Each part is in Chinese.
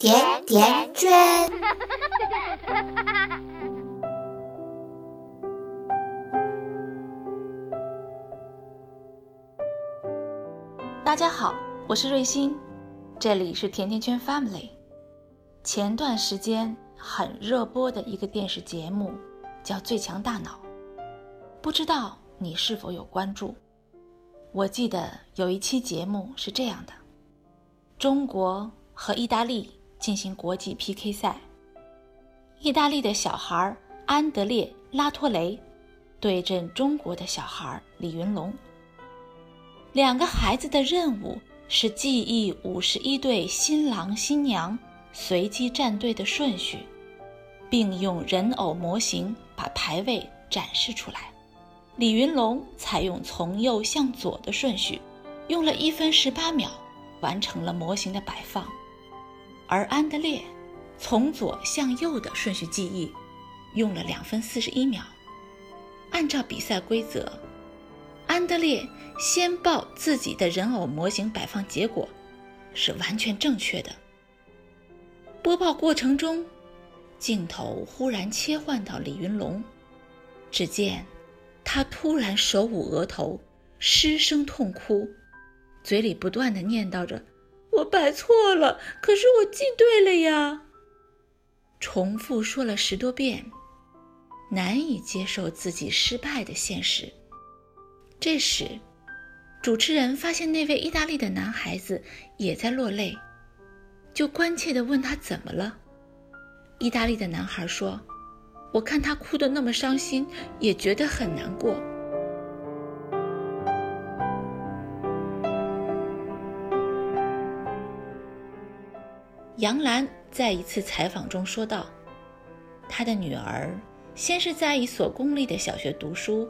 甜甜圈。大家好，我是瑞欣，这里是甜甜圈 Family。前段时间很热播的一个电视节目叫《最强大脑》，不知道你是否有关注？我记得有一期节目是这样的：中国和意大利。进行国际 PK 赛，意大利的小孩安德烈·拉托雷对阵中国的小孩李云龙。两个孩子的任务是记忆五十一对新郎新娘随机站队的顺序，并用人偶模型把排位展示出来。李云龙采用从右向左的顺序，用了一分十八秒完成了模型的摆放。而安德烈从左向右的顺序记忆用了两分四十一秒。按照比赛规则，安德烈先报自己的人偶模型摆放结果是完全正确的。播报过程中，镜头忽然切换到李云龙，只见他突然手捂额头，失声痛哭，嘴里不断的念叨着。我摆错了，可是我记对了呀。重复说了十多遍，难以接受自己失败的现实。这时，主持人发现那位意大利的男孩子也在落泪，就关切地问他怎么了。意大利的男孩说：“我看他哭得那么伤心，也觉得很难过。”杨澜在一次采访中说道：“她的女儿先是在一所公立的小学读书，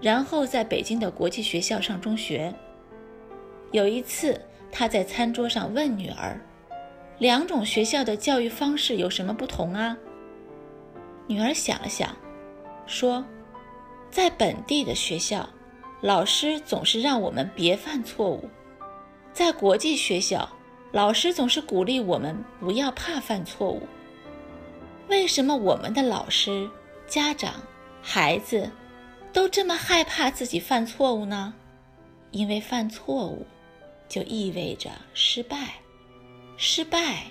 然后在北京的国际学校上中学。有一次，她在餐桌上问女儿：‘两种学校的教育方式有什么不同啊？’女儿想了想，说：‘在本地的学校，老师总是让我们别犯错误；在国际学校。’”老师总是鼓励我们不要怕犯错误。为什么我们的老师、家长、孩子都这么害怕自己犯错误呢？因为犯错误就意味着失败，失败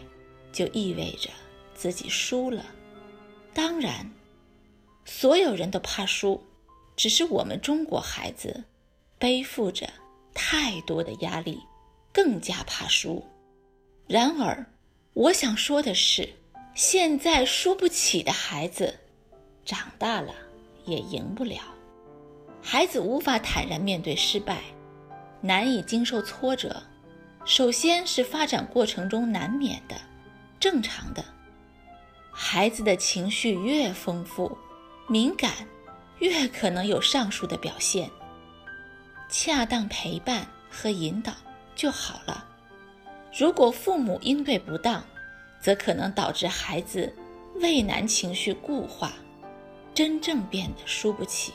就意味着自己输了。当然，所有人都怕输，只是我们中国孩子背负着太多的压力，更加怕输。然而，我想说的是，现在输不起的孩子，长大了也赢不了。孩子无法坦然面对失败，难以经受挫折，首先是发展过程中难免的、正常的。孩子的情绪越丰富、敏感，越可能有上述的表现。恰当陪伴和引导就好了。如果父母应对不当，则可能导致孩子畏难情绪固化，真正变得输不起。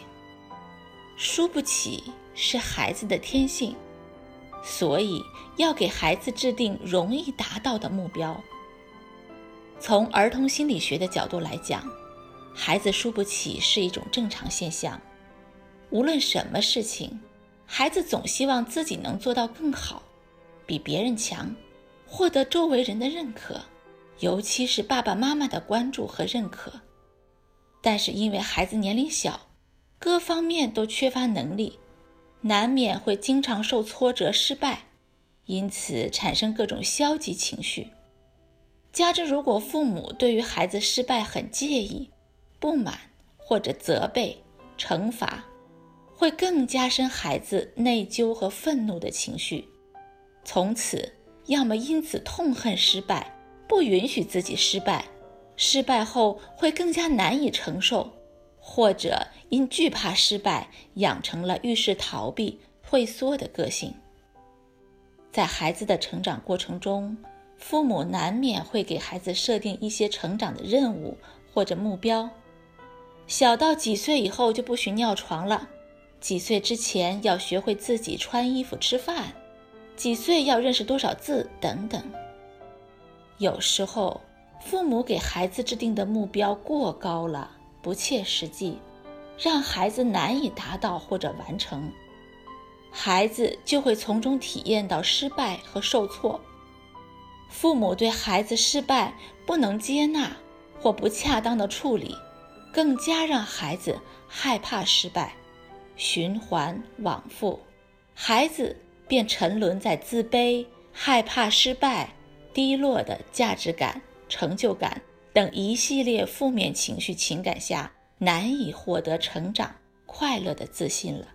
输不起是孩子的天性，所以要给孩子制定容易达到的目标。从儿童心理学的角度来讲，孩子输不起是一种正常现象。无论什么事情，孩子总希望自己能做到更好，比别人强。获得周围人的认可，尤其是爸爸妈妈的关注和认可。但是因为孩子年龄小，各方面都缺乏能力，难免会经常受挫折、失败，因此产生各种消极情绪。加之如果父母对于孩子失败很介意、不满或者责备、惩罚，会更加深孩子内疚和愤怒的情绪，从此。要么因此痛恨失败，不允许自己失败，失败后会更加难以承受；或者因惧怕失败，养成了遇事逃避、退缩的个性。在孩子的成长过程中，父母难免会给孩子设定一些成长的任务或者目标：小到几岁以后就不许尿床了，几岁之前要学会自己穿衣服、吃饭。几岁要认识多少字等等。有时候，父母给孩子制定的目标过高了，不切实际，让孩子难以达到或者完成，孩子就会从中体验到失败和受挫。父母对孩子失败不能接纳或不恰当的处理，更加让孩子害怕失败，循环往复，孩子便沉沦在自卑、害怕失败。低落的价值感、成就感等一系列负面情绪情感下，难以获得成长、快乐的自信了。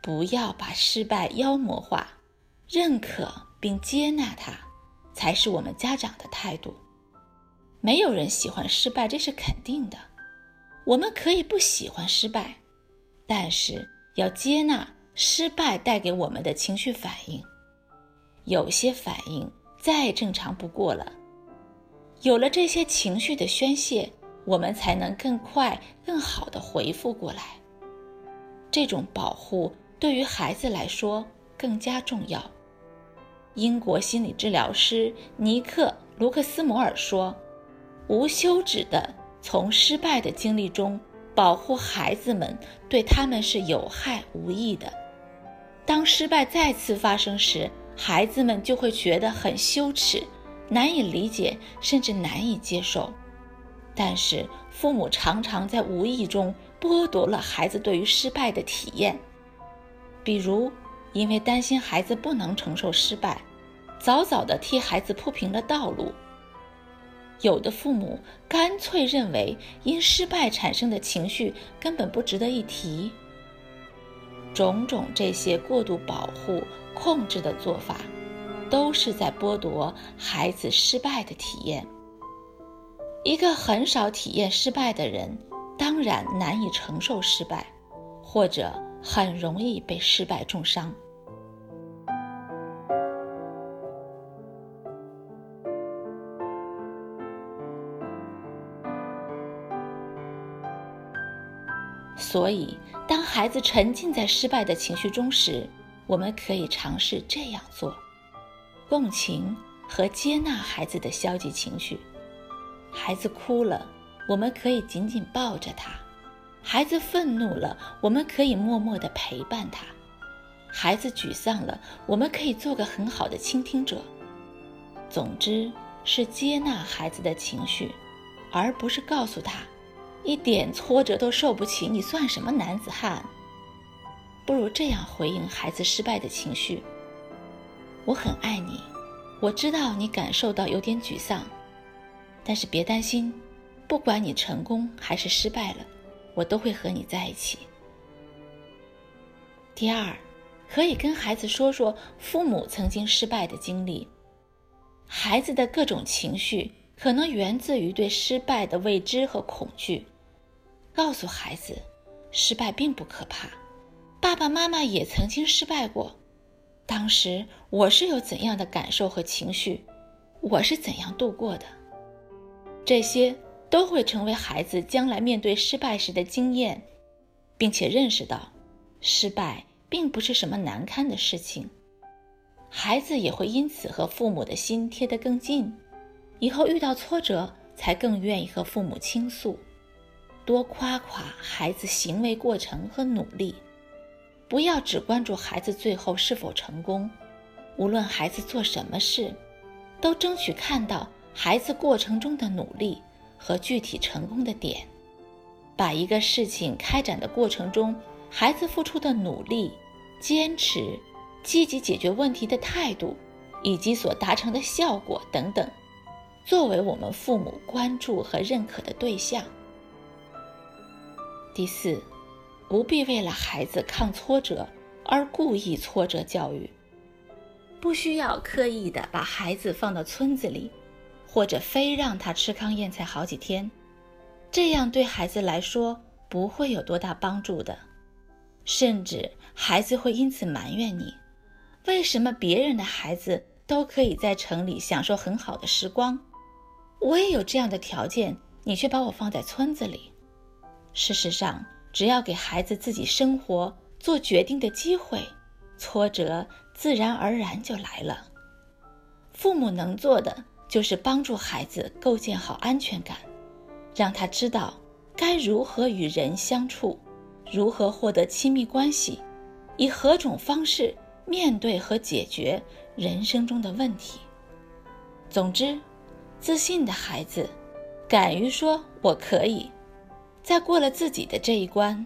不要把失败妖魔化，认可并接纳它，才是我们家长的态度。没有人喜欢失败，这是肯定的。我们可以不喜欢失败，但是要接纳失败带给我们的情绪反应。有些反应。再正常不过了。有了这些情绪的宣泄，我们才能更快、更好的回复过来。这种保护对于孩子来说更加重要。英国心理治疗师尼克·卢克斯摩尔说：“无休止的从失败的经历中保护孩子们，对他们是有害无益的。当失败再次发生时，”孩子们就会觉得很羞耻，难以理解，甚至难以接受。但是父母常常在无意中剥夺了孩子对于失败的体验，比如因为担心孩子不能承受失败，早早地替孩子铺平了道路。有的父母干脆认为因失败产生的情绪根本不值得一提。种种这些过度保护。控制的做法，都是在剥夺孩子失败的体验。一个很少体验失败的人，当然难以承受失败，或者很容易被失败重伤。所以，当孩子沉浸在失败的情绪中时，我们可以尝试这样做：共情和接纳孩子的消极情绪。孩子哭了，我们可以紧紧抱着他；孩子愤怒了，我们可以默默地陪伴他；孩子沮丧了，我们可以做个很好的倾听者。总之，是接纳孩子的情绪，而不是告诉他：一点挫折都受不起，你算什么男子汉？不如这样回应孩子失败的情绪：“我很爱你，我知道你感受到有点沮丧，但是别担心，不管你成功还是失败了，我都会和你在一起。”第二，可以跟孩子说说父母曾经失败的经历。孩子的各种情绪可能源自于对失败的未知和恐惧。告诉孩子，失败并不可怕。爸爸妈妈也曾经失败过，当时我是有怎样的感受和情绪，我是怎样度过的，这些都会成为孩子将来面对失败时的经验，并且认识到，失败并不是什么难堪的事情，孩子也会因此和父母的心贴得更近，以后遇到挫折才更愿意和父母倾诉，多夸夸孩子行为过程和努力。不要只关注孩子最后是否成功，无论孩子做什么事，都争取看到孩子过程中的努力和具体成功的点。把一个事情开展的过程中，孩子付出的努力、坚持、积极解决问题的态度，以及所达成的效果等等，作为我们父母关注和认可的对象。第四。不必为了孩子抗挫折而故意挫折教育，不需要刻意的把孩子放到村子里，或者非让他吃糠咽菜好几天，这样对孩子来说不会有多大帮助的，甚至孩子会因此埋怨你：为什么别人的孩子都可以在城里享受很好的时光，我也有这样的条件，你却把我放在村子里？事实上。只要给孩子自己生活、做决定的机会，挫折自然而然就来了。父母能做的就是帮助孩子构建好安全感，让他知道该如何与人相处，如何获得亲密关系，以何种方式面对和解决人生中的问题。总之，自信的孩子，敢于说“我可以”，在过了自己的这一关，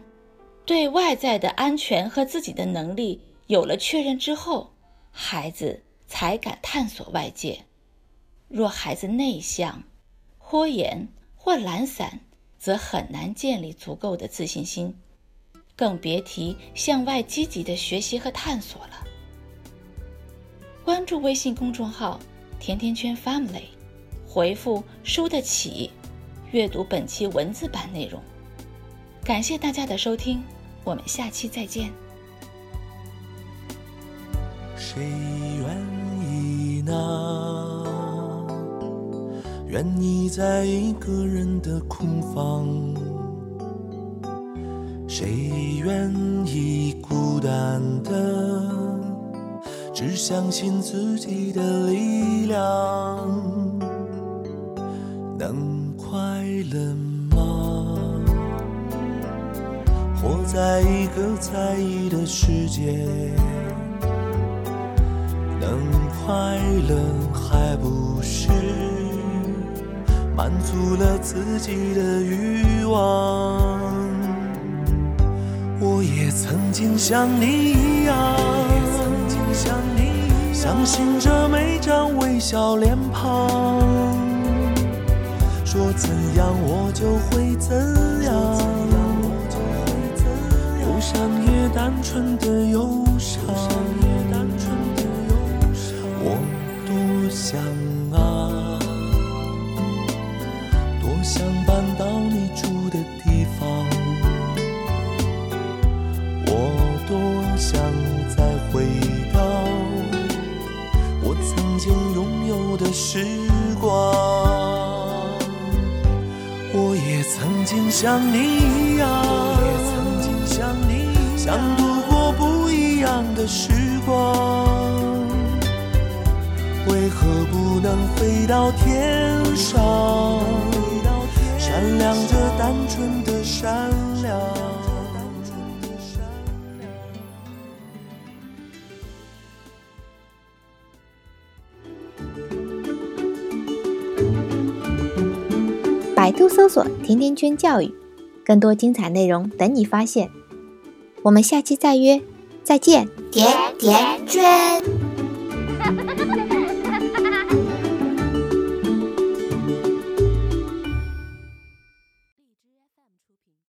对外在的安全和自己的能力有了确认之后，孩子才敢探索外界。若孩子内向、拖延或懒散，则很难建立足够的自信心，更别提向外积极的学习和探索了。关注微信公众号“甜甜圈 Family”，回复“输得起”，阅读本期文字版内容。感谢大家的收听，我们下期再见。谁愿意呢？愿意在一个人的空房，谁愿意孤单的，只相信自己的力量？能快乐吗？活在一个在意的世界，能快乐还不是？满足了自己的欲望，我也曾经像你一样，相信着每张微笑脸庞，说怎样我就会怎样，忧伤也单纯的忧伤，我多想啊。多想搬到你住的地方，我多想再回到我曾经拥有的时光。我也曾经像你一样，想度过不一样的时光。为何不能飞到天上？闪亮着单纯的善百度搜索“甜甜圈教育”，更多精彩内容等你发现。我们下期再约，再见，甜甜圈。